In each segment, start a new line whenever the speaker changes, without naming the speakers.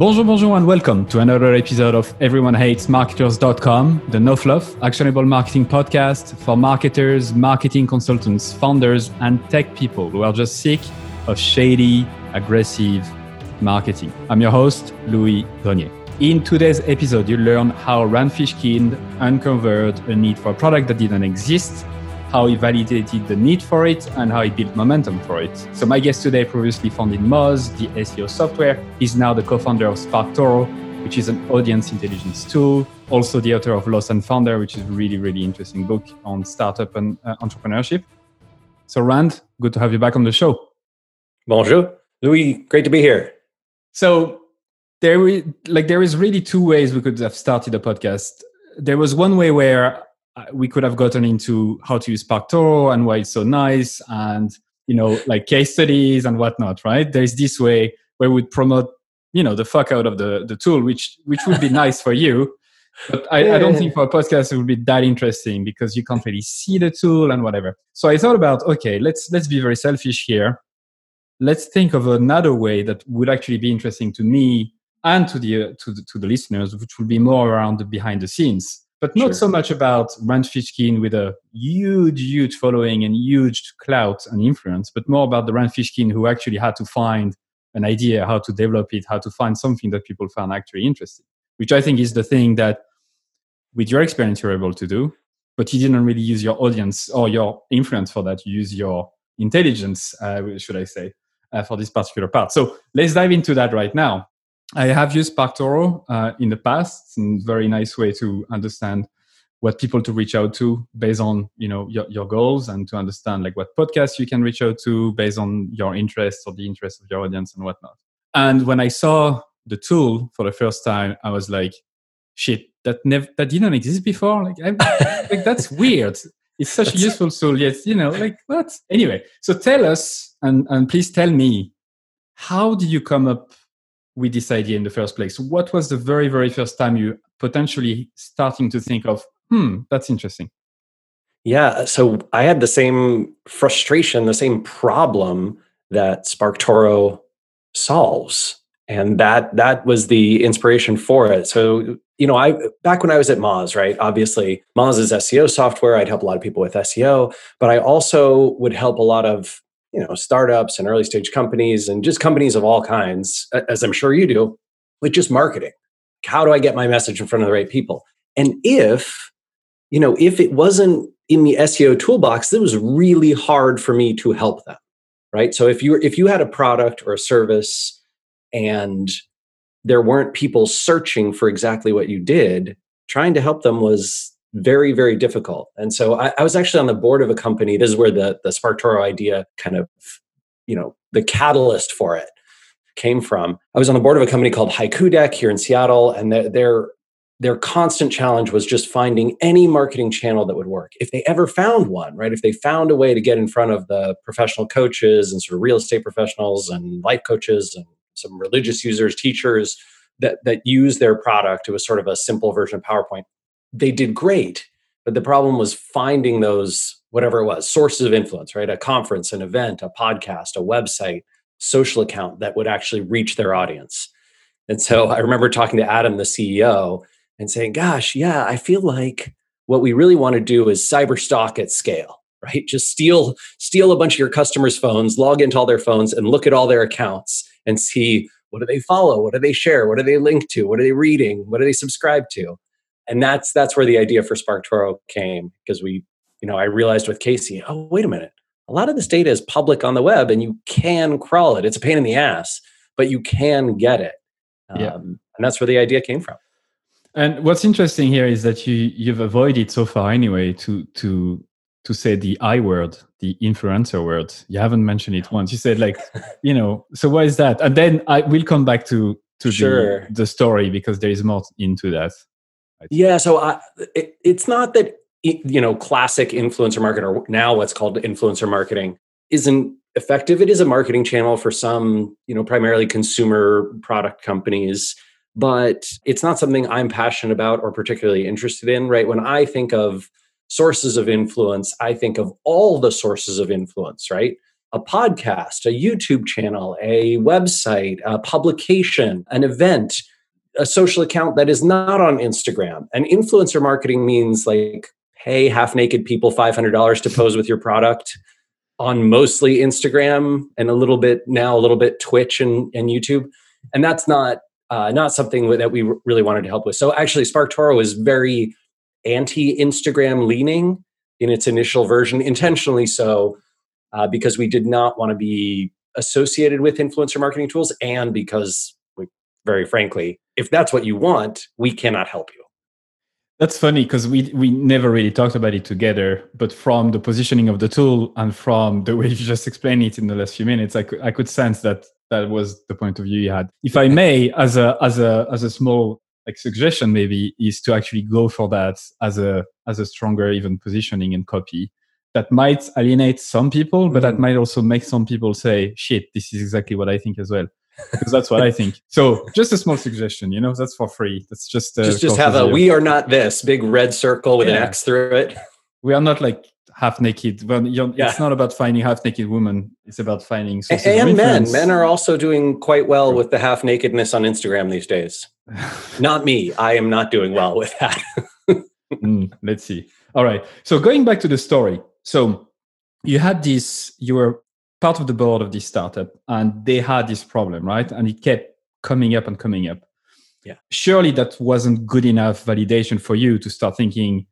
Bonjour, bonjour, and welcome to another episode of Everyone Hates Marketers.com, the no fluff actionable marketing podcast for marketers, marketing consultants, founders, and tech people who are just sick of shady, aggressive marketing. I'm your host, Louis Grenier. In today's episode, you'll learn how Rand Fishkin uncovered a need for a product that didn't exist how he validated the need for it, and how he built momentum for it. So my guest today previously founded Moz, the SEO software. He's now the co-founder of SparkToro, which is an audience intelligence tool. Also the author of Lost and Founder, which is a really, really interesting book on startup and uh, entrepreneurship. So Rand, good to have you back on the show.
Bonjour. Louis, great to be here.
So there, we like, there is really two ways we could have started a podcast. There was one way where we could have gotten into how to use SparkToro and why it's so nice and you know like case studies and whatnot right? There's this way where we'd promote you know the fuck out of the the tool which which would be nice for you. But I, yeah. I, don't think for a podcast it would be that interesting because you can't really see the tool and whatever. So i thought about okay let's let's be very selfish here. Let's think of another way that would actually be interesting to me and to the uh, to the, to the listeners which would be more around the behind the scenes but not sure. so much about Rand Fishkin with a huge, huge following and huge clout and influence, but more about the Rand Fishkin who actually had to find an idea, how to develop it, how to find something that people found actually interesting, which I think is the thing that with your experience you're able to do, but you didn't really use your audience or your influence for that. You use your intelligence, uh, should I say, uh, for this particular part. So let's dive into that right now. I have used SparkToro uh, in the past. It's a very nice way to understand what people to reach out to based on you know your, your goals and to understand like what podcasts you can reach out to based on your interests or the interests of your audience and whatnot. And when I saw the tool for the first time, I was like, shit, that never that didn't exist before. Like, like that's weird. It's such a useful tool, yet you know, like what? Anyway, so tell us and and please tell me, how did you come up with this idea in the first place? What was the very, very first time you potentially starting to think of, hmm, that's interesting?
Yeah, so I had the same frustration, the same problem that SparkToro solves. And that that was the inspiration for it. So, you know, I back when I was at Moz, right? Obviously, Moz is SEO software. I'd help a lot of people with SEO, but I also would help a lot of you know startups and early stage companies and just companies of all kinds as i'm sure you do with just marketing. How do i get my message in front of the right people? And if you know if it wasn't in the seo toolbox it was really hard for me to help them right? So if you if you had a product or a service and there weren't people searching for exactly what you did trying to help them was very very difficult. And so I, I, was actually on the board of a company this is where the the sparktoro idea kind of you know the catalyst for it came from. I was on the board of a company called haiku deck here in seattle and their, their their constant challenge was just finding any marketing channel that would work. If they ever found one right if they found a way to get in front of the professional coaches and sort of real estate professionals and life coaches and some religious users teachers that that use their product it was sort of a simple version of powerpoint they did great but the problem was finding those whatever it was sources of influence right? A conference an event a podcast a website social account that would actually reach their audience. And so i remember talking to adam the ceo and saying gosh yeah i feel like what we really want to do is cyber stalk at scale right? Just steal steal a bunch of your customers phones log into all their phones and look at all their accounts and see what do they follow what do they share what do they link to what are they reading what do they subscribe to and that's that's where the idea for SparkToro came because we, you know, I realized with Casey, oh wait a minute, a lot of this data is public on the web, and you can crawl it. It's a pain in the ass, but you can get it. Yeah. Um, and that's where the idea came from.
And what's interesting here is that you you've avoided so far anyway to to to say the I word, the influencer word. You haven't mentioned it once. You said like, you know, so why is that? And then I will come back to to sure. the, the story because there is more into that.
Yeah, so I, it, it's not that you know classic influencer marketing or now what's called influencer marketing isn't effective. It is a marketing channel for some, you know, primarily consumer product companies, but it's not something I'm passionate about or particularly interested in. Right? When I think of sources of influence, I think of all the sources of influence. Right? a podcast, a YouTube channel, a website, a publication, an event, a social account that is not on Instagram. And influencer marketing means like pay half naked people $500 to pose with your product on mostly Instagram and a little bit now, a little bit Twitch and, and YouTube. And that's not uh, not something that we really wanted to help with. So actually, SparkToro is very anti Instagram leaning in its initial version, intentionally so, uh, because we did not want to be associated with influencer marketing tools, and because, we, very frankly, if that's what you want, we cannot help you.
That's funny because we we never really talked about it together, but from the positioning of the tool and from the way you just explained it in the last few minutes, I could I could sense that that was the point of view you had. If I may, as a as a as a small like suggestion, maybe is to actually go for that as a as a stronger even positioning and copy. That might alienate some people, but that mm-hmm. might also make some people say, "Shit, this is exactly what I think as well." Because that's what I think. So just a small suggestion, you know, that's for free. That's just
uh, just just have a "We are not this" big red circle with yeah. an X through it.
We are not like half naked. Well, yeah. it's not about finding half naked women. It's about finding
and men. Men are also doing quite well with the half nakedness on Instagram these days. not me. I am not doing well with that.
mm, let's see. All right. So going back to the story. So you had this. You were part of the board of this startup, and they had this problem, right? And it kept coming up and coming up.
Yeah.
Surely that wasn't good enough validation for you to start thinking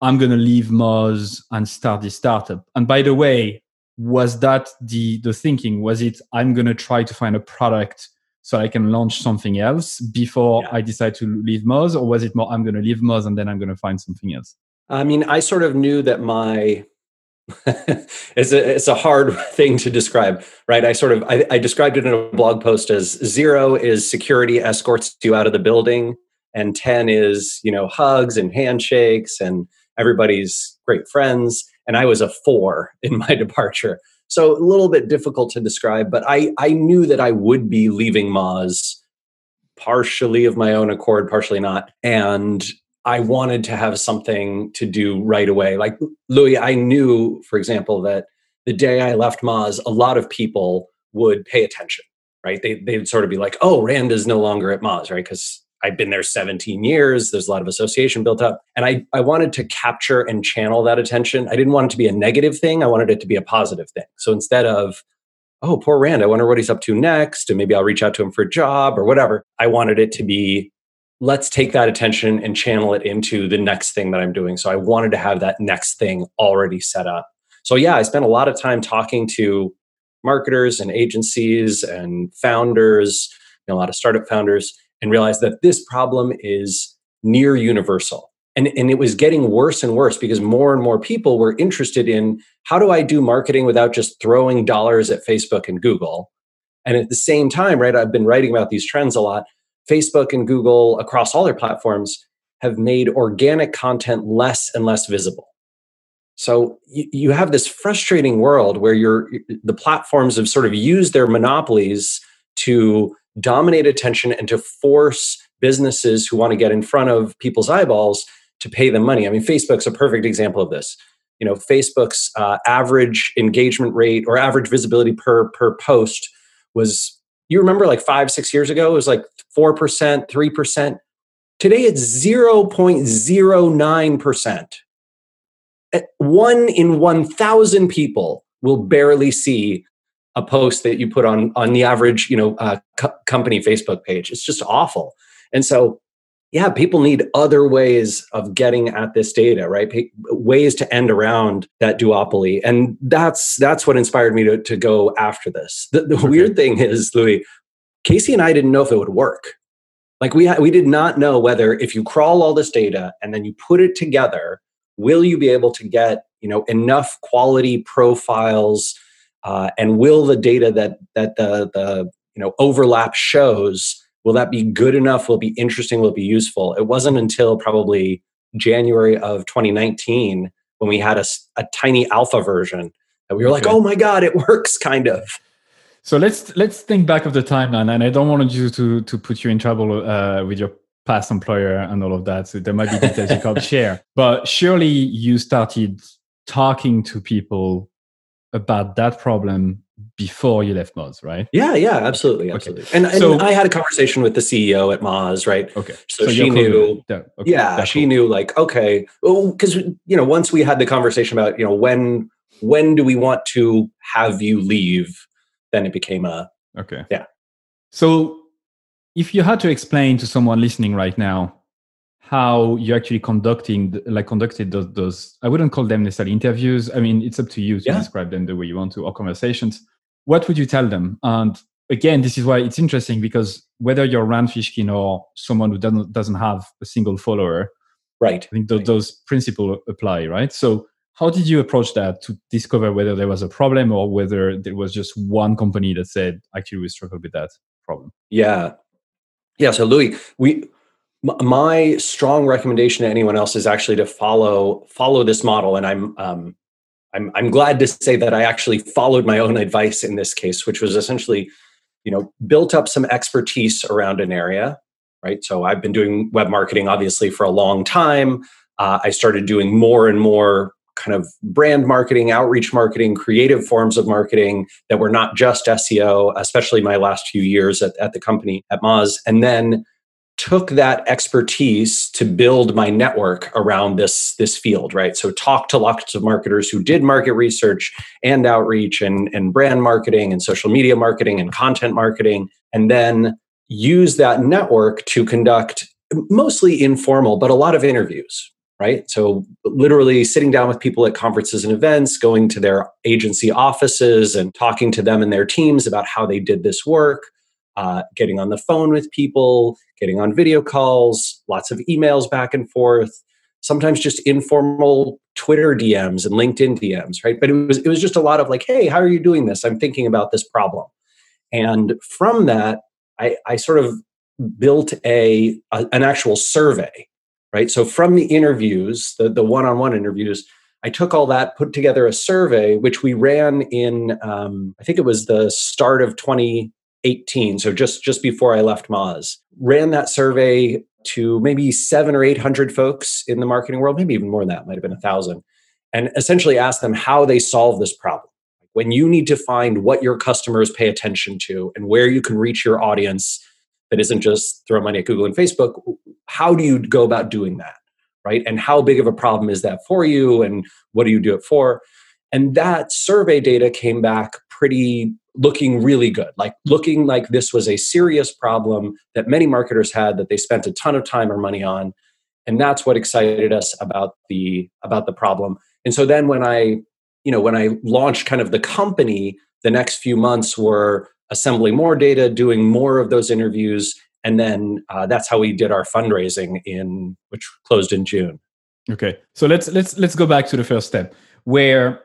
I'm going to leave Moz and start this startup. And by the way, was that the the thinking? Was it I'm going to try to find a product so I can launch something else before yeah. I decide to leave Moz, or was it more I'm going to leave Moz and then I'm going to find something else?
I mean, I sort of knew that my it's a it's a hard thing to describe, right? I sort of I, I described it in a blog post as zero is security escorts you out of the building, and ten is you know hugs and handshakes and everybody's great friends. And I was a four in my departure. So a little bit difficult to describe, but I, I knew that I would be leaving Moz partially of my own accord, partially not. And I wanted to have something to do right away. Like Louis, I knew, for example, that the day I left Moz, a lot of people would pay attention, right? They, they'd sort of be like, oh, Rand is no longer at Moz, right? Because I've been there 17 years. There's a lot of association built up. And I, I wanted to capture and channel that attention. I didn't want it to be a negative thing. I wanted it to be a positive thing. So instead of, oh, poor Rand, I wonder what he's up to next, and maybe I'll reach out to him for a job or whatever, I wanted it to be, let's take that attention and channel it into the next thing that I'm doing. So I wanted to have that next thing already set up. So yeah, I spent a lot of time talking to marketers and agencies and founders, you know, a lot of startup founders and realized that this problem is near universal. And, and it was getting worse and worse because more and more people were interested in how do I do marketing without just throwing dollars at Facebook and Google? And at the same time, right, I've been writing about these trends a lot. Facebook and Google across all their platforms have made organic content less and less visible. So you, you have this frustrating world where you're the platforms have sort of used their monopolies to dominate attention and to force businesses who want to get in front of people's eyeballs to pay them money. I mean, Facebook's a perfect example of this. You know, Facebook's uh, average engagement rate or average visibility per per post was you remember like five six years ago it was like four percent, three percent. Today it's zero point zero nine percent. One in one thousand people will barely see a post that you put on on the average you know uh, co- company facebook page it's just awful and so yeah people need other ways of getting at this data right? P- ways to end around that duopoly. And that's that's what inspired me to, to go after this. The, the okay. weird thing is louis casey and i didn't know if it would work. Like we ha- we did not know whether if you crawl all this data and then you put it together will you be able to get you know enough quality profiles uh, and will the data that that the the you know overlap shows will that be good enough? Will it be interesting? Will it be useful? It wasn't until probably january of 2019 when we had a, a tiny alpha version that we were like oh my god it works kind of.
So let's let's think back of the timeline and i don't want you to to put you in trouble uh, with your past employer and all of that. So there might be details you can't share. But surely you started talking to people about that problem before you left Moz, right?
Yeah, yeah, absolutely, absolutely. Okay. And, and so, I had a conversation with the CEO at Moz, right?
Okay.
So, so she knew. okay. Yeah, she cool. knew. Like, okay, because oh, you know, once we had the conversation about you know when when do we want to have you leave, then it became a
okay.
Yeah.
So, if you had to explain to someone listening right now how you're actually conducting like conducted those, those i wouldn't call them necessarily interviews i mean it's up to you to yeah. describe them the way you want to or conversations what would you tell them? And again this is why it's interesting because whether you're rand fishkin or someone who doesn't doesn't have a single follower
right.
I think
th- right.
those principles apply right? So how did you approach that to discover whether there was a problem or whether there was just one company that said actually we struggle with that problem
yeah. Yeah so louis we my strong recommendation to anyone else is actually to follow follow this model and i'm um, I'm, I'm glad to say that I actually followed my own advice in this case, which was essentially, you know, built up some expertise around an area, right? So I've been doing web marketing obviously for a long time. Uh, I started doing more and more kind of brand marketing, outreach marketing, creative forms of marketing that were not just SEO, especially my last few years at, at the company at Moz. And then took that expertise to build my network around this this field right? So talk to lots of marketers who did market research and outreach and, and brand marketing and social media marketing and content marketing and then use that network to conduct mostly informal but a lot of interviews right? So literally sitting down with people at conferences and events going to their agency offices and talking to them and their teams about how they did this work uh, getting on the phone with people, getting on video calls, lots of emails back and forth, sometimes just informal Twitter DMs and LinkedIn DMs, right? But it was it was just a lot of like, hey, how are you doing this? I'm thinking about this problem. And from that, I, I sort of built a, a an actual survey, right? So from the interviews, the the one-on-one interviews, I took all that, put together a survey, which we ran in, um, I think it was the start of 20, 18, so just just before I left Moz. Ran that survey to maybe seven or eight hundred folks in the marketing world, maybe even more than that, might have been a thousand, and essentially asked them how they solve this problem. When you need to find what your customers pay attention to and where you can reach your audience that isn't just throw money at Google and Facebook, how do you go about doing that? Right. And how big of a problem is that for you? And what do you do it for? And that survey data came back pretty looking really good, like looking like this was a serious problem that many marketers had that they spent a ton of time or money on. And that's what excited us about the about the problem. And so then when I, you know, when I launched kind of the company, the next few months were assembling more data, doing more of those interviews, and then uh, that's how we did our fundraising in which closed in June.
Okay, so let's let's let's go back to the first step where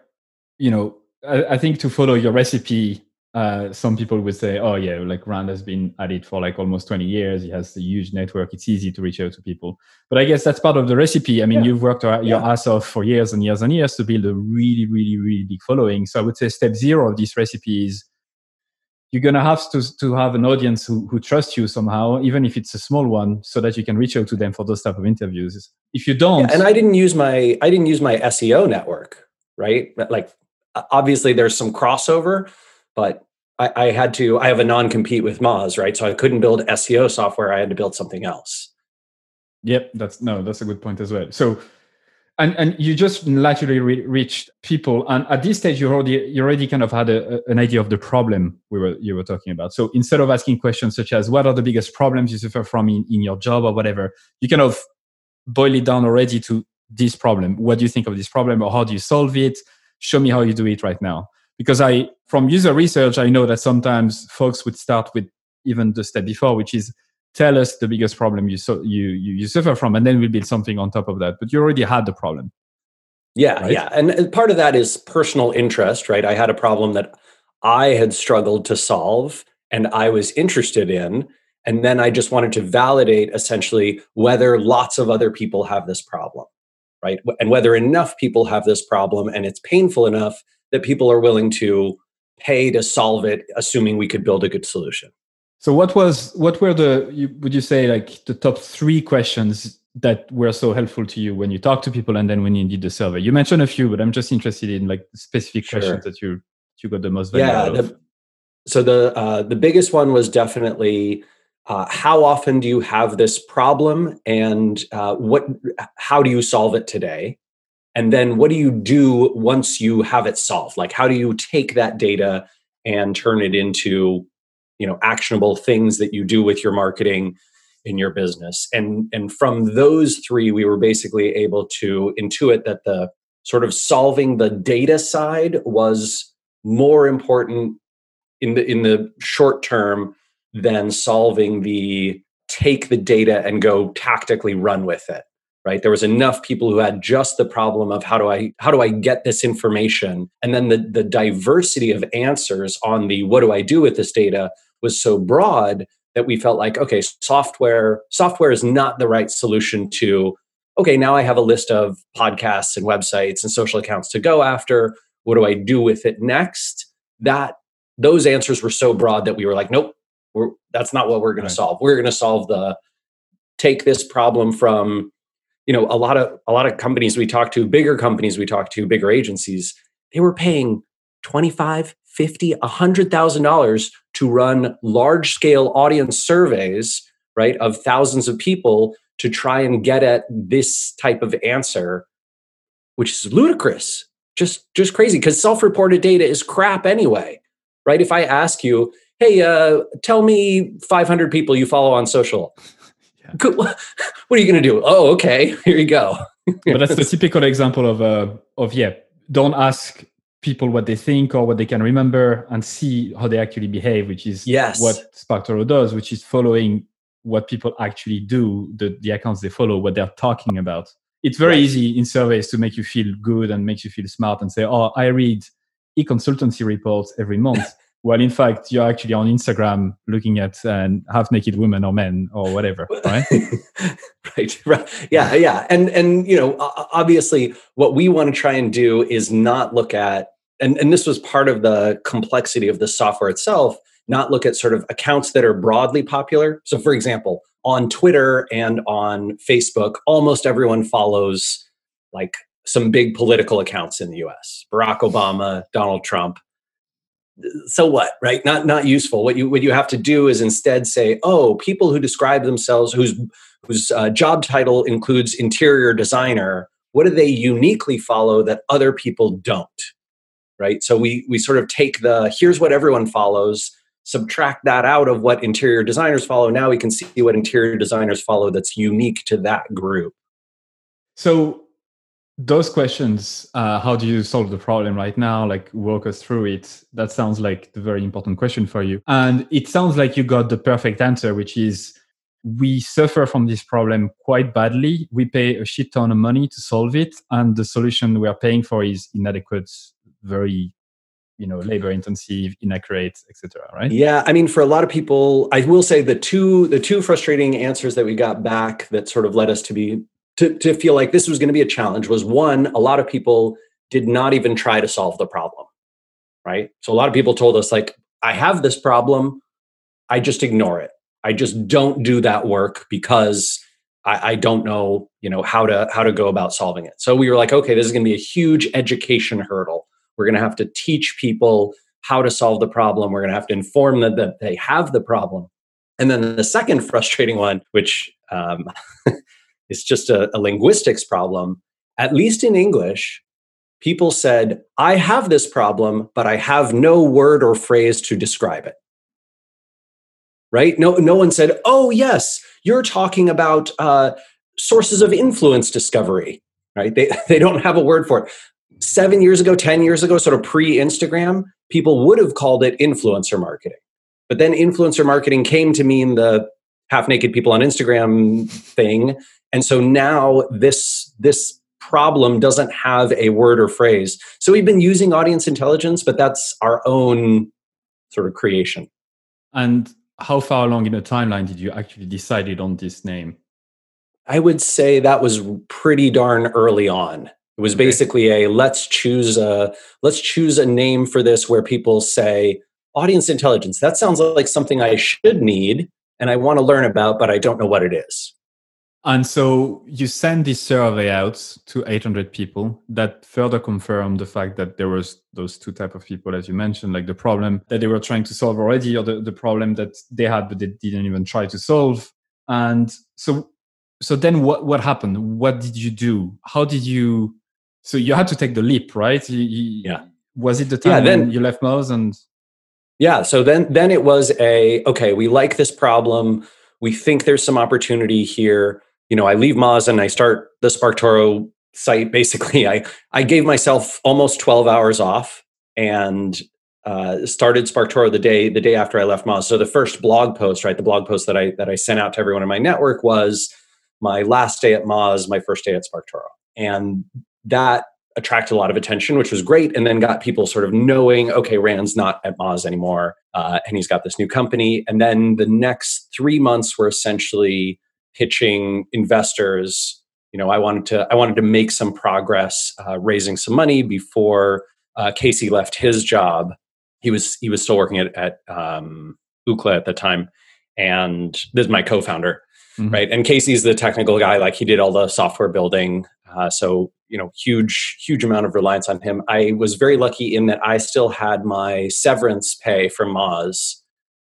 you know I, I think to follow your recipe uh, some people would say, oh, yeah, like Rand has been at it for like almost 20 years. He has a huge network. It's easy to reach out to people. But I guess that's part of the recipe. I mean, yeah. you've worked your yeah. ass off for years and years and years to build a really, really, really big following. So I would say step zero of this recipe is you're going to have to, to have an audience who, who trusts you somehow, even if it's a small one, so that you can reach out to them for those type of interviews. If you don't.
Yeah, and I didn't use my, I didn't use my SEO network, right? Like obviously there's some crossover, but I, I had to, I have a non compete with Moz, right? So I couldn't build SEO software. I had to build something else.
Yep, that's no, that's a good point as well. So, and and you just naturally re- reached people, and at this stage, you already you already kind of had a, an idea of the problem we were you were talking about. So instead of asking questions such as "What are the biggest problems you suffer from in, in your job" or whatever, you kind of boil it down already to this problem. What do you think of this problem, or how do you solve it? Show me how you do it right now because I, from user research, I know that sometimes folks would start with even the step before, which is tell us the biggest problem you, so, you, you, you suffer from, and then we'll build something on top of that. But you already had the problem.
Yeah, right? yeah. And part of that is personal interest, right? I had a problem that I had struggled to solve and I was interested in. And then I just wanted to validate essentially whether lots of other people have this problem, right? And whether enough people have this problem and it's painful enough that people are willing to pay to solve it, assuming we could build a good solution.
So, what was what were the would you say like the top three questions that were so helpful to you when you talk to people and then when you did the survey? You mentioned a few, but I'm just interested in like specific sure. questions that you you got the most value yeah, the,
so the uh, the biggest one was definitely uh, how often do you have this problem? And uh, what how do you solve it today? And then what do you do once you have it solved? Like how do you take that data and turn it into you know actionable things that you do with your marketing in your business? And and from those three we were basically able to intuit that the sort of solving the data side was more important in the in the short term than solving the take the data and go tactically run with it right? There was enough people who had just the problem of how do i how do i get this information? And then the the diversity of answers on the what do i do with this data was so broad that we felt like okay software software is not the right solution to okay now i have a list of podcasts and websites and social accounts to go after. What do i do with it next? That those answers were so broad that we were like nope we're, that's not what we're going right. to solve. We're going to solve the take this problem from you know a lot of a lot of companies we talk to bigger companies we talk to bigger agencies they were paying 25 50 100000 dollars to run large scale audience surveys right of thousands of people to try and get at this type of answer which is ludicrous just just crazy because self-reported data is crap anyway right if i ask you hey, uh, tell me 500 people you follow on social. Yeah. What are you going to do? Oh, okay, here you go.
but that's the typical example of uh, of yeah. Don't ask people what they think or what they can remember, and see how they actually behave, which is
yes.
what SparkToro does, which is following what people actually do, the the accounts they follow, what they're talking about. It's very right. easy in surveys to make you feel good and makes you feel smart and say, "Oh, I read e-consultancy reports every month." Well in fact you're actually on instagram looking at uh, half naked women or men or whatever right?
Right right. Yeah yeah. And and you know obviously what we want to try and do is not look at and and this was part of the complexity of the software itself not look at sort of accounts that are broadly popular. So for example on twitter and on facebook almost everyone follows like some big political accounts in the us barack obama donald trump so what right? Not not useful. What you what you have to do is instead say oh people who describe themselves whose whose uh, job title includes interior designer what do they uniquely follow that other people don't? Right? So we we sort of take the here's what everyone follows subtract that out of what interior designers follow. Now we can see what interior designers follow that's unique to that group.
So those questions uh, how do you solve the problem right now? Like walk us through it. That sounds like the very important question for you. And it sounds like you got the perfect answer which is we suffer from this problem quite badly. We pay a shit ton of money to solve it and the solution we are paying for is inadequate very you know labor intensive inaccurate etc right?
Yeah i mean for a lot of people i will say the two the two frustrating answers that we got back that sort of led us to be to, to feel like this was going to be a challenge was one, a lot of people did not even try to solve the problem. Right. So a lot of people told us, like, I have this problem. I just ignore it. I just don't do that work because I, I don't know, you know, how to how to go about solving it. So we were like, okay, this is going to be a huge education hurdle. We're going to have to teach people how to solve the problem. We're going to have to inform them that they have the problem. And then the second frustrating one, which um, it's just a, a linguistics problem. At least in English, people said, I have this problem, but I have no word or phrase to describe it. Right? No, no one said, Oh, yes, you're talking about uh, sources of influence discovery. Right? They, they don't have a word for it. Seven years ago, 10 years ago, sort of pre Instagram, people would have called it influencer marketing. But then influencer marketing came to mean the half naked people on Instagram thing. And so now this this problem doesn't have a word or phrase. So we've been using audience intelligence, but that's our own sort of creation.
And how far along in the timeline did you actually decided on this name?
I would say that was pretty darn early on. It was basically a let's choose a let's choose a name for this where people say audience intelligence. That sounds like something I should need and I want to learn about, but I don't know what it is.
And so you send this survey out to 800 people that further confirmed the fact that there was those two type of people, as you mentioned, like the problem that they were trying to solve already, or the, the problem that they had but they didn't even try to solve. And so, so then what what happened? What did you do? How did you? So you had to take the leap, right? You, you,
yeah.
Was it the time yeah, then, you left Moz and?
Yeah. So then, then it was a okay. We like this problem. We think there's some opportunity here you know, I leave Moz and I start the SparkToro site. Basically, I I gave myself almost 12 hours off and uh, started SparkToro the day the day after I left Moz. So the first blog post, right, the blog post that I that I sent out to everyone in my network was my last day at Moz, my first day at SparkToro, and that attracted a lot of attention, which was great, and then got people sort of knowing, okay, Rand's not at Moz anymore, uh, and he's got this new company. And then the next three months were essentially pitching investors you know i wanted to i wanted to make some progress uh, raising some money before uh, casey left his job he was he was still working at, at um, Ookla at the time and this is my co-founder mm-hmm. right and casey's the technical guy like he did all the software building uh, so you know huge huge amount of reliance on him i was very lucky in that i still had my severance pay from moz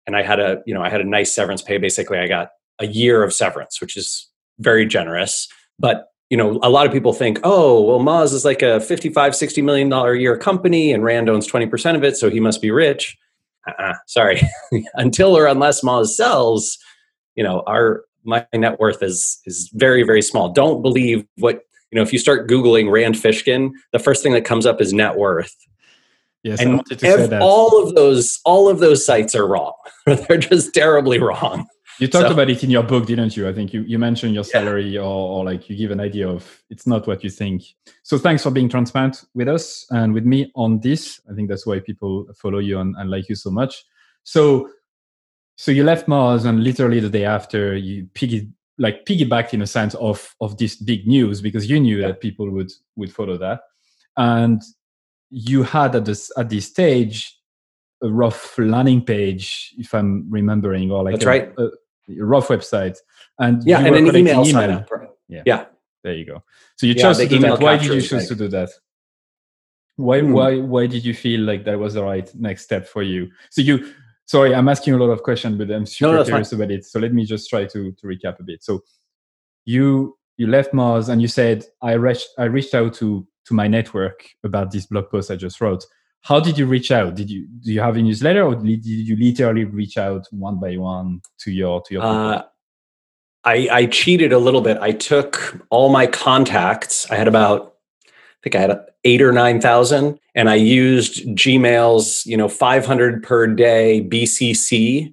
and i had a you know i had a nice severance pay basically i got a year of severance, which is very generous. But you know, a lot of people think, oh, well, Moz is like a 55, 60 million dollar a year company and Rand owns 20% of it, so he must be rich. Uh-uh, sorry. Until or unless Moz sells, you know, our my net worth is is very, very small. Don't believe what you know, if you start Googling Rand Fishkin, the first thing that comes up is net worth.
Yes,
and ev- all of those all of those sites are wrong. They're just terribly wrong.
You talked so, about it in your book, didn't you? I think you, you mentioned your salary yeah. or, or like you give an idea of it's not what you think. So thanks for being transparent with us and with me on this. I think that's why people follow you and, and like you so much. So so you left Moz and literally the day after you piggy like piggybacked in a sense of of this big news because you knew yeah. that people would would follow that. And you had at this at this stage a rough landing page, if I'm remembering, or like
that's
a,
right.
A, rough website and
yeah and an email,
email. Yeah. yeah there you go so you yeah, chose to do that why did you choose to do that why mm. why why did you feel like that was the right next step for you so you sorry i'm asking a lot of questions but i'm super no, curious fine. about it. So let me just try to to recap a bit. So you you left Moz and you said i reached i reached out to to my network about this blog post i just wrote. How did you reach out? Did you do you have a newsletter or did you literally reach out one by one to your to your uh,
I, I cheated a little bit. I took all my contacts. I had about think i had eight or nine thousand and i used gmail's you know 500 per day bcc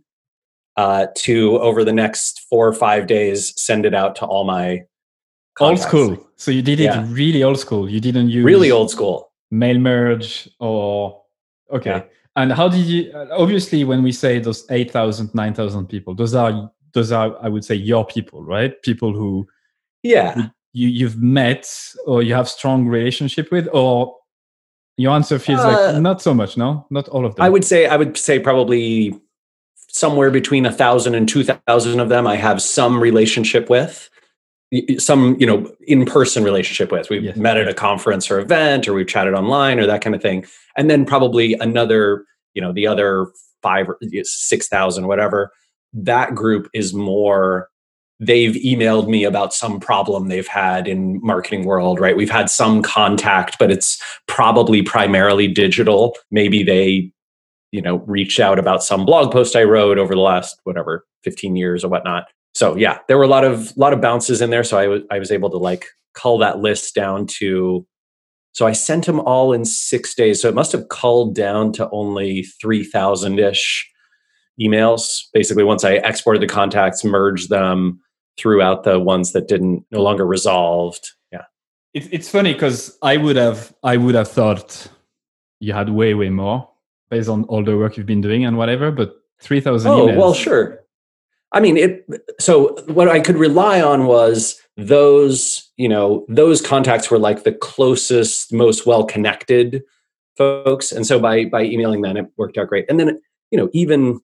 uh, to over the next four or five days send it out to all my
contacts. old school so you did it yeah. really old school you didn't use
really old school
mail merge or okay yeah. and how did you obviously when we say those 8000 9000 people those are those are i would say your people right people who
yeah
you you've met or you have strong relationship with or your answer feels uh, like not so much no? Not all of them.
I would say i would say probably somewhere between a thousand and two thousand of them i have some relationship with some you know in-person relationship with. We've yes. met at a conference or event or we've chatted online or that kind of thing. And then probably another you know the other five or six thousand whatever. That group is more they've emailed me about some problem they've had in marketing world right we've had some contact but it's probably primarily digital maybe they you know reached out about some blog post i wrote over the last whatever 15 years or whatnot so yeah, there were a lot of lot of bounces in there. So I was I was able to like cull that list down to. So I sent them all in six days. So it must have culled down to only three thousand ish emails. Basically, once I exported the contacts, merged them, threw out the ones that didn't no longer resolved. Yeah,
it, it's funny because I would have I would have thought you had way way more based on all the work you've been doing and whatever, but three thousand. Oh emails,
well, sure I mean, it. So what I could rely on was those, you know, those contacts were like the closest, most well connected folks, and so by by emailing them, it worked out great. And then, you know, even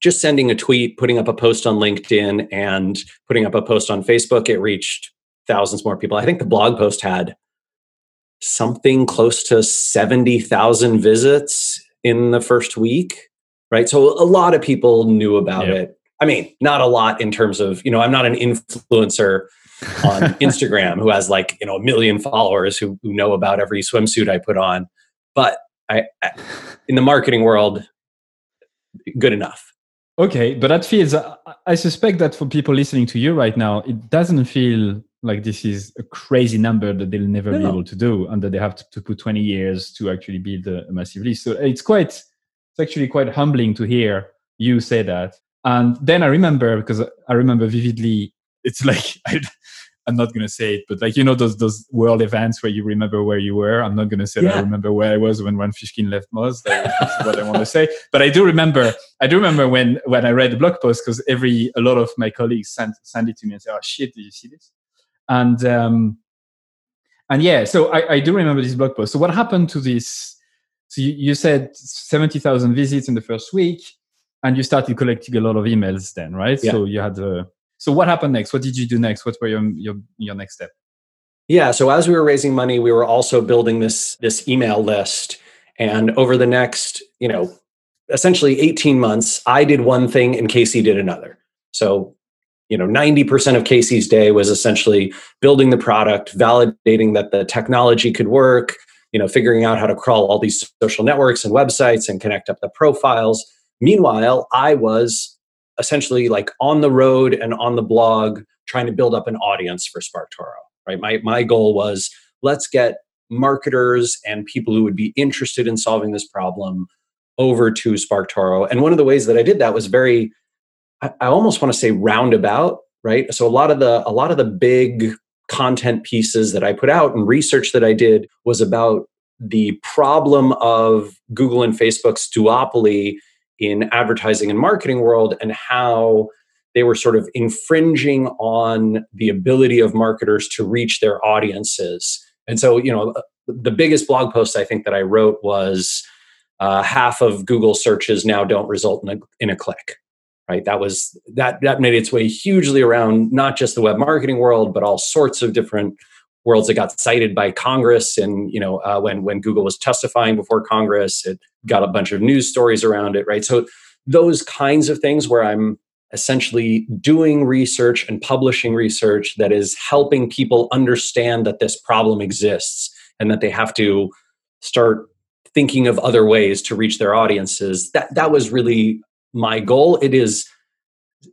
just sending a tweet, putting up a post on LinkedIn, and putting up a post on Facebook, it reached thousands more people. I think the blog post had something close to 70,000 visits in the first week, right? So a lot of people knew about it. I mean, not a lot in terms of, you know, I'm not an influencer on Instagram who has like, you know, a million followers who, who know about every swimsuit I put on. But I, I in the marketing world, good enough.
Okay, but that feels. Uh, I suspect that for people listening to you right now, it doesn't feel like this is a crazy number that they'll never no, be able to do, and that they have to, to put 20 years to actually build a, a massive list. So it's quite. It's actually quite humbling to hear you say that. And then I remember because I remember vividly. It's like I, I'm not gonna say it, but like you know those those world events where you remember where you were. I'm not gonna say yeah. that I remember where I was when Rand Fishkin left Moz. That's what I want to say. But I do remember. I do remember when when I read the blog post because every a lot of my colleagues sent sent it to me and said, "Oh shit, did you see this?" And um, and yeah, so I, I do remember this blog post. So what happened to this? So you, you said seventy thousand visits in the first week, and you started collecting a lot of emails then, right? Yeah. So you had the so what happened next? What did you do next? What were your your, your next step?
Yeah, so as we were raising money, we were also building this this email list and over the next, you know, essentially 18 months, I did one thing and Casey did another. So, you know, 90% of Casey's day was essentially building the product, validating that the technology could work, you know, figuring out how to crawl all these social networks and websites and connect up the profiles. Meanwhile, I was essentially like on the road and on the blog trying to build up an audience for SparkToro, right? My, my goal was let's get marketers and people who would be interested in solving this problem over to SparkToro. And one of the ways that I did that was very, I, I almost want to say roundabout, right? So a lot of the, a lot of the big content pieces that I put out and research that I did was about the problem of Google and Facebook's duopoly in advertising and marketing world and how they were sort of infringing on the ability of marketers to reach their audiences. And so, you know, the biggest blog post I think that I wrote was uh, half of Google searches now don't result in a, in a click. Right. That was that that made its way hugely around not just the web marketing world, but all sorts of different worlds that got cited by Congress. And you know, uh, when when Google was testifying before Congress, it got a bunch of news stories around it. Right. So those kinds of things where I'm essentially doing research and publishing research that is helping people understand that this problem exists and that they have to start thinking of other ways to reach their audiences that that was really my goal it is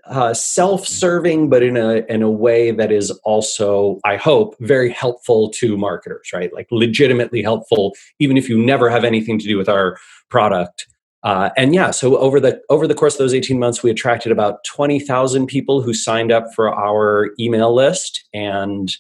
uh, self-serving, but in a in a way that is also, I hope, very helpful to marketers. Right, like legitimately helpful, even if you never have anything to do with our product. Uh, and yeah, so over the over the course of those eighteen months, we attracted about twenty thousand people who signed up for our email list. And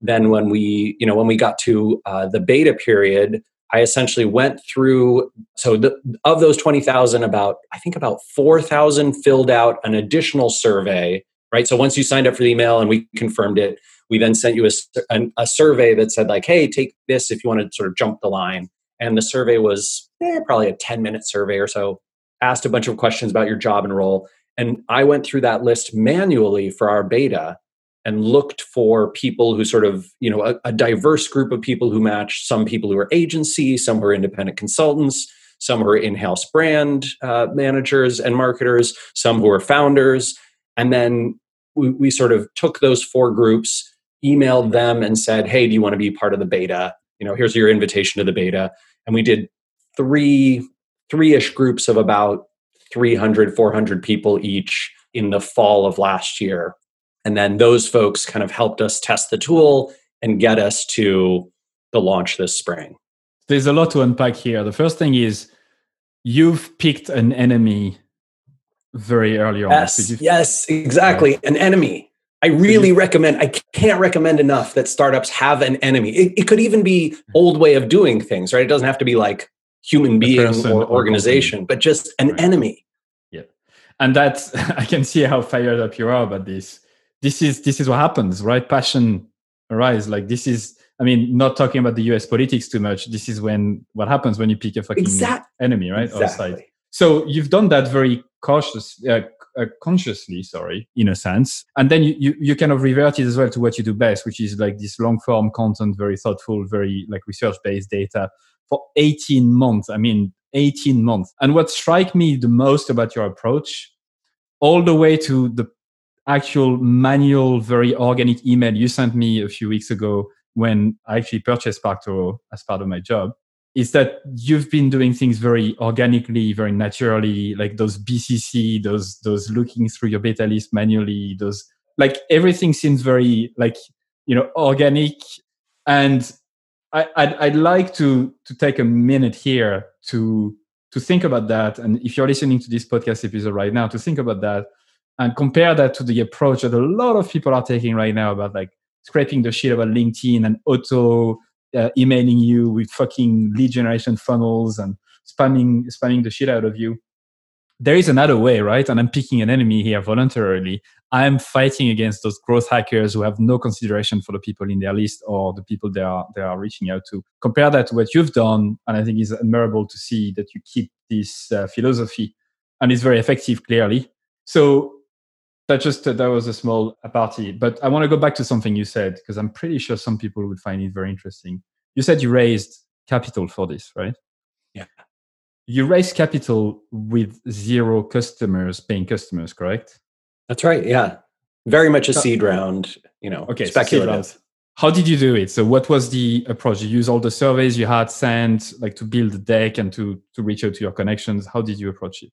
then when we, you know, when we got to uh, the beta period, I essentially went through. So the, of those twenty thousand, about I think about four thousand filled out an additional survey. Right. So once you signed up for the email and we confirmed it, we then sent you a, a, a survey that said like, "Hey, take this if you want to sort of jump the line." And the survey was eh, probably a ten minute survey or so. Asked a bunch of questions about your job and role, and I went through that list manually for our beta and looked for people who sort of you know a, a, diverse group of people who matched some people who are agency some who are independent consultants some who are in-house brand uh, managers and marketers some who are founders. And then we, we sort of took those four groups emailed them and said hey do you want to be part of the beta? You know here's your invitation to the beta. And we did three three-ish groups of about 300 400 people each in the fall of last year and then those folks kind of helped us test the tool and get us to the launch this spring.
There's a lot to unpack here. The first thing is you've picked an enemy very early on.
Yes, yes, exactly. An enemy. I really you, recommend, I can't recommend enough that startups have an enemy. It, it, could even be old way of doing things, right? It doesn't have to be like human being or organization, but just an right. enemy.
Yeah. And that's, I can see how fired up you are about this this is this is what happens, right? Passion arise. Like this is I mean, not talking about the US politics too much. This is when what happens when you pick a fucking exactly. enemy, right?
Exactly.
So you've done that very cautious, uh, uh, consciously, sorry, in a sense. And then you, you, you kind of revert it as well to what you do best, which is like this long form content, very thoughtful, very like research based data for 18 months. I mean, 18 months. And what strike me the most about your approach, all the way to the actual manual, very organic email you sent me a few weeks ago when I actually purchased SparkToro as part of my job is that you've been doing things very organically, very naturally, like those BCC, those those looking through your beta list manually, those like everything seems very like you know organic. And I, I'd, I'd like to to take a minute here to to think about that. And if you're listening to this podcast episode right now, to think about that and compare that to the approach that a lot of people are taking right now about like scraping the shit about LinkedIn and auto uh, emailing you with fucking lead generation funnels and spamming spamming the shit out of you. There is another way, right? And I'm picking an enemy here voluntarily. I'm fighting against those growth hackers who have no consideration for the people in their list or the people they are they are reaching out to. Compare that to what you've done, and I think it's admirable to see that you keep this uh, philosophy, and it's very effective, clearly. So that just uh, that was a small party but i want to go back to something you said because i'm pretty sure some people would find it very interesting. You said you raised capital for this right?
Yeah.
You raised capital with zero customers paying customers correct?
That's right yeah. Very much a seed round you know okay speculative. so
how did you do it? So what was the approach? You use all the surveys you had sent like to build the deck and to to reach out to your connections. How did you approach it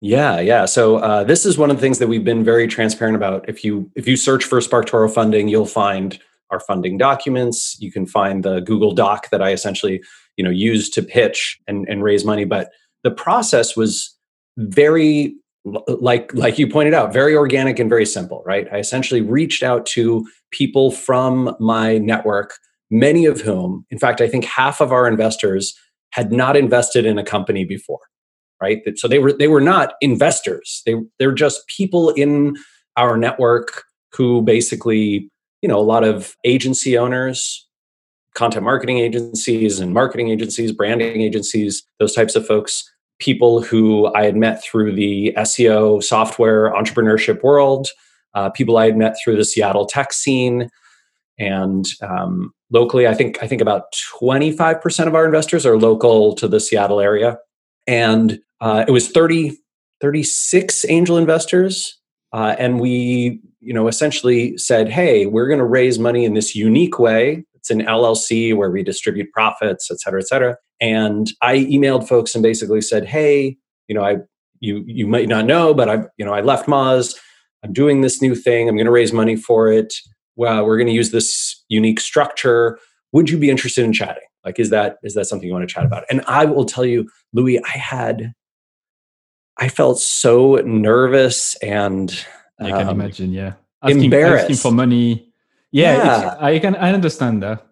yeah, yeah. So uh, this is one of the things that we've been very transparent about. If you if you search for SparkToro funding, you'll find our funding documents. You can find the Google Doc that I essentially you know used to pitch and, and raise money. But the process was very like like you pointed out very organic and very simple right i essentially reached out to people from my network many of whom in fact i think half of our investors had not invested in a company before right? So they were they were not investors. They they're just people in our network who basically, you know, a lot of agency owners, content marketing agencies and marketing agencies, branding agencies, those types of folks, people who I had met through the SEO software entrepreneurship world, uh, people I had met through the Seattle tech scene, and um, locally, I think I think about twenty five percent of our investors are local to the Seattle area and uh, it was 30 36 angel investors uh, and we you know essentially said hey we're going to raise money in this unique way. It's an llc where we distribute profits et cetera et cetera. And i emailed folks and basically said hey you know i you you might not know but i you know i left moz. I'm doing this new thing. I'm going to raise money for it. Well we're going to use this unique structure. Would you be interested in chatting? Like is that is that something you want to chat about? And i will tell you louis i had i felt so nervous and
i can um, imagine yeah.
Asking, embarrassed.
asking for money. Yeah, yeah. i can i understand that.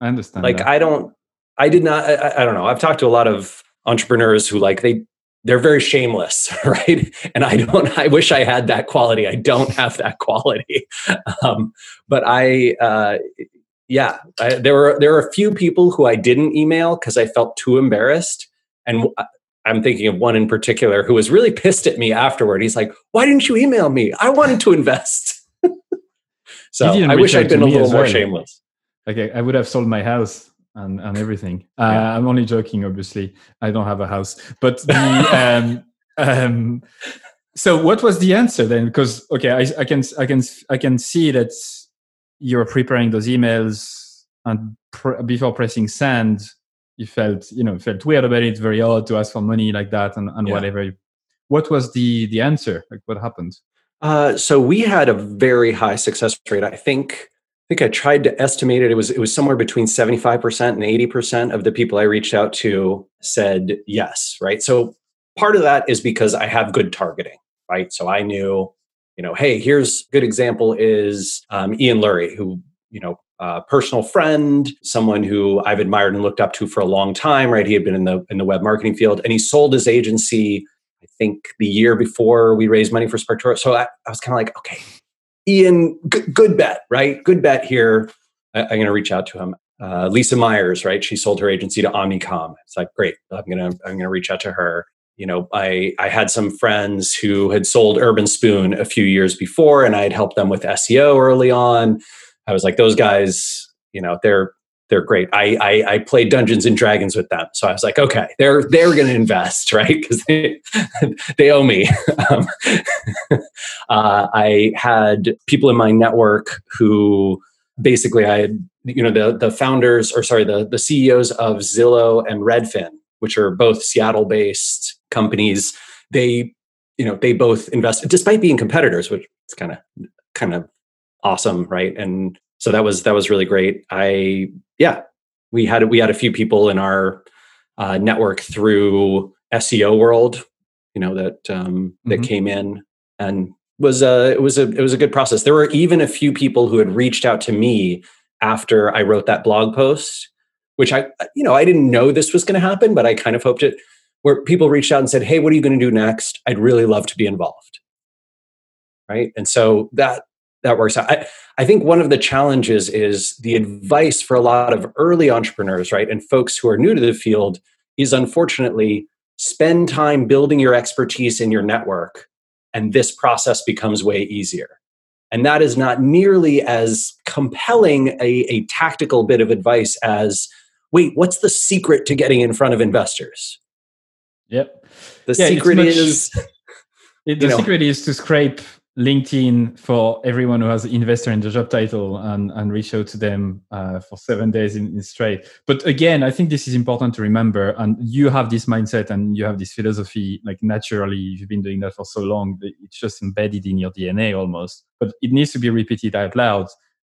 I understand
like
that.
i don't i did not I, I don't know. I've talked to a lot of entrepreneurs who like they they're very shameless right? And i don't i wish i had that quality. I don't have that quality. Um, but i uh, yeah, I, there were there were a few people who I didn't email because I felt too embarrassed, and I'm thinking of one in particular who was really pissed at me afterward. He's like, "Why didn't you email me? I wanted to invest." so I wish I'd been a little more well. shameless.
Okay, I would have sold my house and, and everything. Uh, yeah. I'm only joking, obviously. I don't have a house, but the um, um, so what was the answer then? Because okay, I, I can I can I can see that you're preparing those emails and pr- before pressing send you felt you know felt weird about it very odd to ask for money like that and, and yeah. whatever what was the the answer like what happened
uh, so we had a very high success rate i think I think I tried to estimate it. It was it was somewhere between seventy five percent and eighty percent of the people I reached out to said yes. Right. So part of that is because I have good targeting. Right. So I knew you know, hey, here's a good example is um, Ian Lurie, who, you know, personal friend, someone who I've admired and looked up to for a long time, right? He had been in the in the web marketing field and he sold his agency, I think the year before we raised money for SparkToro. So I, I was kind of like, okay, Ian, good, good, bet, right? Good bet here. I, am going to reach out to him. Uh, Lisa Myers, right? She sold her agency to Omnicom. It's like, great. I'm going to I'm going to reach out to her. you know, I I had some friends who had sold Urban Spoon a few years before, and I had helped them with SEO early on. I was like, those guys, you know, they're they're great. I, I, I played Dungeons and Dragons with them, so I was like, okay, they're they're going to invest, right? Because they they owe me. um, uh, I had people in my network who basically I had you know the the founders or sorry the the CEOs of Zillow and Redfin, which are both Seattle based companies. They you know they both invest despite being competitors, which is kind of kind of awesome, right? And so that was that was really great. I yeah, we had we had a few people in our uh, network through SEO world, you know that um, that mm-hmm. came in and was a it was a it was a good process. There were even a few people who had reached out to me after I wrote that blog post, which I you know I didn't know this was going to happen, but I kind of hoped it. Where people reached out and said, "Hey, what are you going to do next? I'd really love to be involved." Right, and so that that works out. I, I think one of the challenges is the advice for a lot of early entrepreneurs, right, and folks who are new to the field is unfortunately spend time building your expertise in your network, and this process becomes way easier. And that is not nearly as compelling a, a tactical bit of advice as wait, what's the secret to getting in front of investors?
Yep.
The yeah, secret much, is.
the know, secret is to scrape LinkedIn for everyone who has investor in the job title and, and reach out to them uh, for seven days in, in, straight. But again, I think this is important to remember. And you have this mindset and you have this philosophy, like naturally, you've been doing that for so long, it's just embedded in your DNA almost. But it needs to be repeated out loud.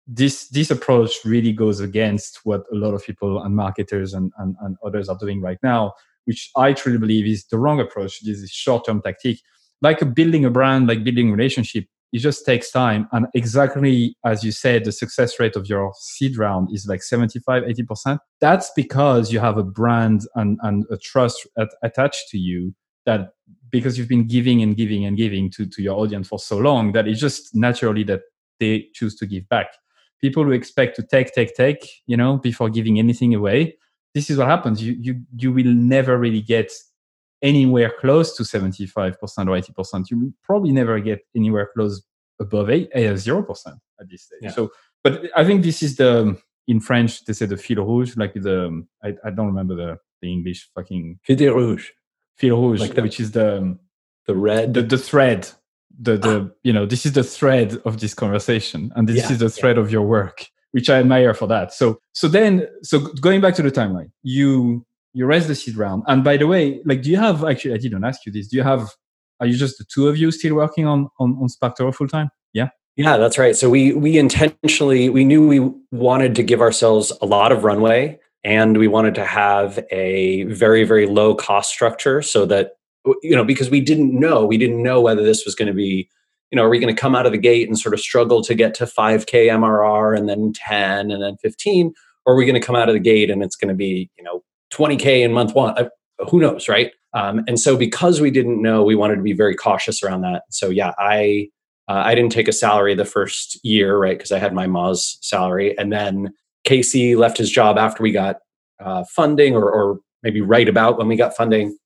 This this approach really goes against what a lot of people and marketers and, and, and others are doing right now, which I truly believe is the wrong approach. This is short-term tactic like building a brand, like building relationship, it just takes time. And exactly as you said, the success rate of your seed round is like 75, 80%. That's because you have a brand and, and a trust at, attached to you that because you've been giving and giving and giving to, to your audience for so long that it's just naturally that they choose to give back. People who expect to take, take, take, you know, before giving anything away, this is what happens. You you you will never really get anywhere close to 75% or 80%. You probably never get anywhere close above 8, 0% at this stage. Yeah. So, but I think this is the, in French, they say the fil rouge, like the, I, I don't remember the, the English fucking.
Fil rouge.
Fil rouge, like the, which is the,
the red.
The, the thread. The, the, ah. you know, this is the thread of this conversation and this yeah, is the thread yeah. of your work which I admire for that. So so then so going back to the timeline, you you raise the seed round. And by the way, like, do you have actually? I didn't ask you this. Do you have? Are you just the two of you still working on on, on full time? Yeah.
Yeah, that's right. So we we intentionally we knew we wanted to give ourselves a lot of runway and we wanted to have a very very low cost structure so that you know because we didn't know we didn't know whether this was going to be you know are we going to come out of the gate and sort of struggle to get to 5k mrr and then 10 and then 15 or are we going to come out of the gate and it's going to be you know 20K in month one. Uh, who knows, right? Um, and so because we didn't know, we wanted to be very cautious around that. So yeah, I uh, I didn't take a salary the first year, right? Because I had my Moz salary, and then Casey left his job after we got uh, funding, or, or maybe right about when we got funding,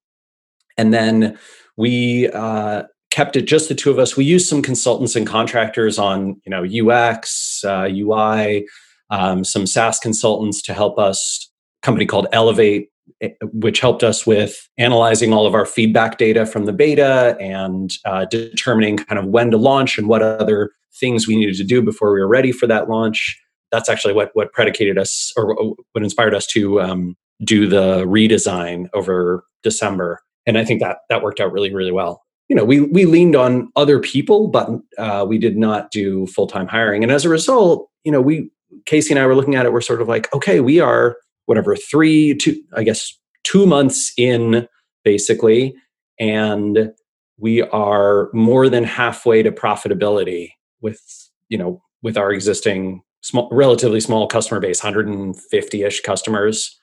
and then we uh, kept it just the two of us. We used some consultants and contractors on you know UX, UI, uh, um, some SaaS consultants to help us company called Elevate, eh, which helped us with analyzing all of our feedback data from the beta and uh, determining kind of when to launch and what other things we needed to do before we were ready for that launch. That's actually what what predicated us or what inspired us to um, do the redesign over December. And I think that that worked out really really well. You know, we we leaned on other people, but uh, we did not do full time hiring. And as a result, you know, we Casey and I were looking at it. We're sort of like, okay, we are whatever three two i guess two months in basically. And we are more than halfway to profitability with you know with our existing small relatively small customer base 150ish customers.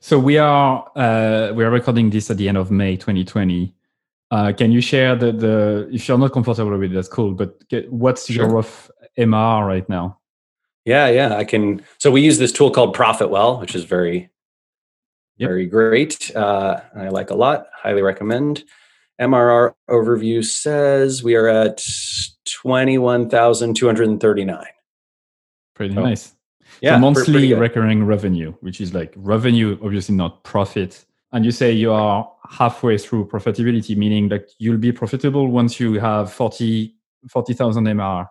So we are uh, we are recording this at the end of may 2020 uh, can you share the, the if you're not comfortable with it that's cool but get, what's sure. your rough mr right now
yeah, yeah, I can. So we use this tool called Profitwell, which is very, Yep. Very great. Uh, I like a lot. Highly recommend. MRR overview says we are at 21,239.
Pretty oh. nice. Yeah. So monthly recurring revenue, which is like revenue, obviously not profit. And you say you are halfway through profitability, meaning that you'll be profitable once you have 40 40,000 MRR.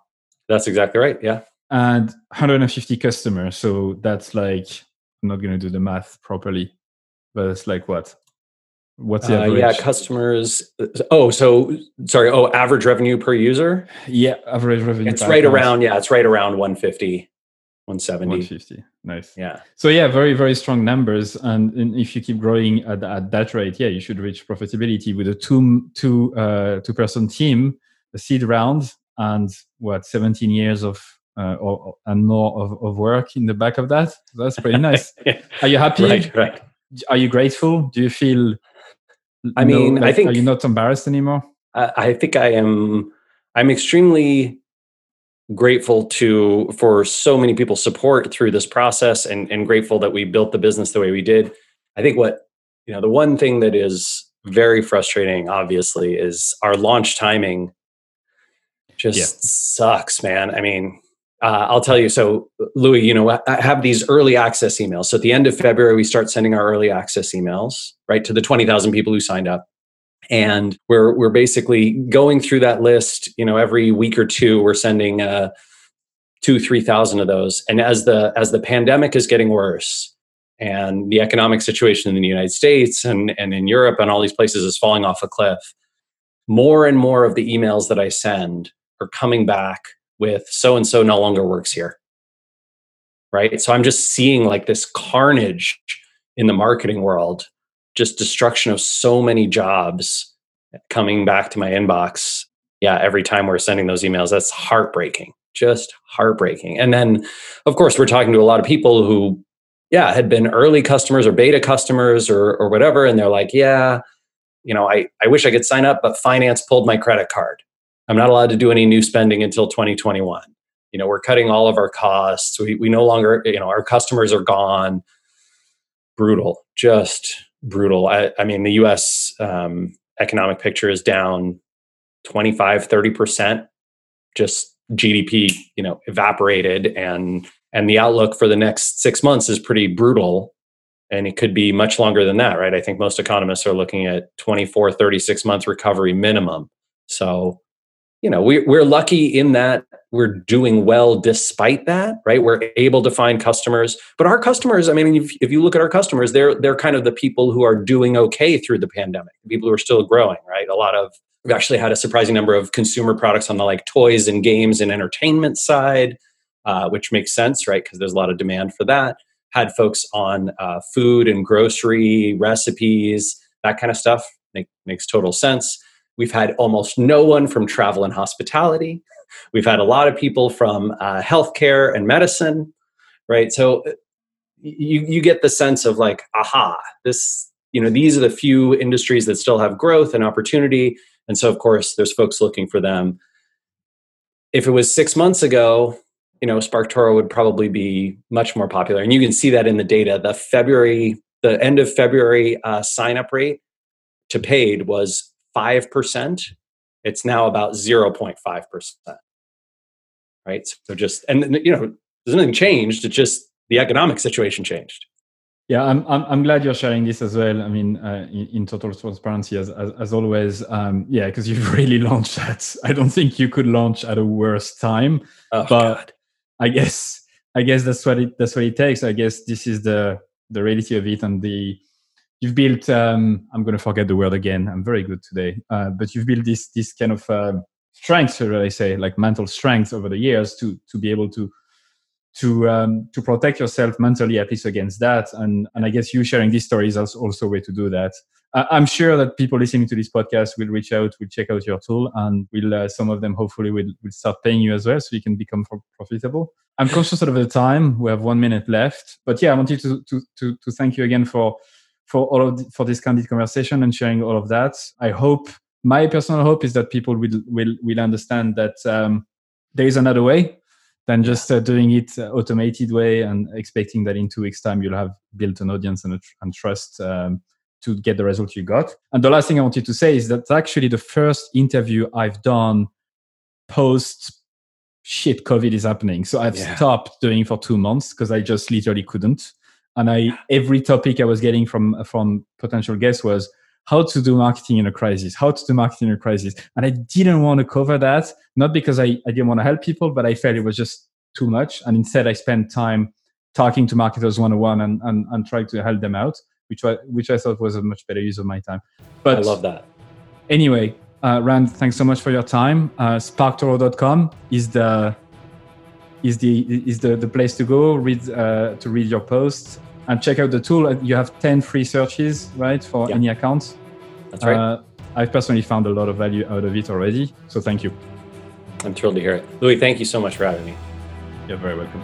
That's exactly right. Yeah.
And 150 customers. So that's like, I'm not going to do the math properly, but it's like what? What's the average?
Uh, yeah, customers. Oh, so sorry. Oh, average revenue per user.
Yeah, average revenue.
It's right around. Yeah, it's right around 150. 170
150 nice
yeah
so yeah very very strong numbers and, and if you keep growing at, at, that rate yeah you should reach profitability with a two two uh, two person team a seed round and what 17 years of uh, or, and more of, of work in the back of that. That's pretty nice. Are you happy?
Right, right.
Are you grateful? Do you feel
i mean no, like, i think
are you not embarrassed anymore?
I, I think i am i'm extremely grateful to for so many people's support through this process and, and grateful that we built the business the way we did. I think what you know the one thing that is very frustrating obviously is our launch timing just yeah. sucks man. I mean uh, i'll tell you so louis you know i have these early access emails. So at the end of february we start sending our early access emails right to the 20000 people who signed up. And we're we're basically going through that list you know every week or two we're sending uh, two three thousand of those. And as the as the pandemic is getting worse and the economic situation in the united states and and in europe and all these places is falling off a cliff more and more of the emails that i send are coming back with so and so no longer works here right so i'm just seeing like this carnage in the marketing world just destruction of so many jobs coming back to my inbox. Yeah, every time we're sending those emails, that's heartbreaking, just heartbreaking. And then, of course, we're talking to a lot of people who, yeah, had been early customers or beta customers or, or whatever. And they're like, yeah, you know, I, I wish I could sign up, but finance pulled my credit card. I'm not allowed to do any new spending until 2021. You know, we're cutting all of our costs. We, we no longer, you know, our customers are gone. Brutal, just brutal. I, I mean, the U.S. Um, economic picture is down 25, 30 percent. Just GDP, you know, evaporated, and and the outlook for the next six months is pretty brutal. And it could be much longer than that, right? I think most economists are looking at 24, 36 months recovery minimum. So you know we, we're lucky in that we're doing well despite that right? We're able to find customers but our customers i mean if, if you look at our customers they're they're kind of the people who are doing okay through the pandemic people who are still growing right? A lot of we've actually had a surprising number of consumer products on the like toys and games and entertainment side uh, which makes sense right? Because there's a lot of demand for that. Had folks on uh, food and grocery recipes that kind of stuff make, makes total sense We've had almost no one from travel and hospitality. We've had a lot of people from uh, healthcare and medicine, right? So uh, you you get the sense of like, aha, this you know these are the few industries that still have growth and opportunity, and so of course there's folks looking for them. If it was six months ago, you know SparkToro would probably be much more popular, and you can see that in the data. The February, the end of February uh, sign up rate to paid was 5%, it's now about 0.5%. Right. So just, and you know, there's nothing changed. It's just the economic situation changed.
Yeah, I'm, I'm, I'm glad you're sharing this as well. I mean, uh, in, in, total transparency, as, as, as always. Um, yeah, because you've really launched that. I don't think you could launch at a worse time.
Oh,
but
God.
I guess I guess that's what it that's what it takes. I guess this is the the reality of it and the you've built um, i'm going to forget the word again i'm very good today uh, but you've built this this kind of uh, strength should i say like mental strength over the years to to be able to to um, to protect yourself mentally at least against that. And and i guess you sharing these stories is also a way to do that. Uh, i'm sure that people listening to this podcast will reach out will check out your tool and will uh, some of them hopefully will, will start paying you as well so you can become profitable. I'm conscious of the time we have one minute left but yeah i wanted to to to, to thank you again for for all of the, for this candid conversation and sharing all of that. I hope my personal hope is that people will will will understand that um, there is another way.
than just uh, doing it uh, automated way and expecting that in two weeks time you'll have built an audience and, and trust um, to get the result you got. And the last thing I wanted to say is that actually the first interview I've done post shit COVID is happening. So I've yeah. stopped doing for two months because I just literally couldn't. And I every topic I was getting from from potential guests was how to do marketing in a crisis, how to do marketing in a crisis. And I didn't want to cover that, not because I, I didn't want to help people, but I felt it was just too much. And instead I spent time talking to marketers one on one and, and, and trying to help them out which I, which I thought was a much better use of my time.
But I love that.
Anyway, uh, Rand, thanks so much for your time. Uh, SparkToro.com is the is the is the, the place to go read uh, to read your posts and check out the tool. Uh, you have ten free searches, right, for yeah. any account.
That's right. Uh,
I've personally found a lot of value out of it already, so thank you.
I'm thrilled to hear it, Louis. Thank you so much for having me.
You're very welcome.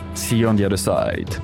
See you on the other side.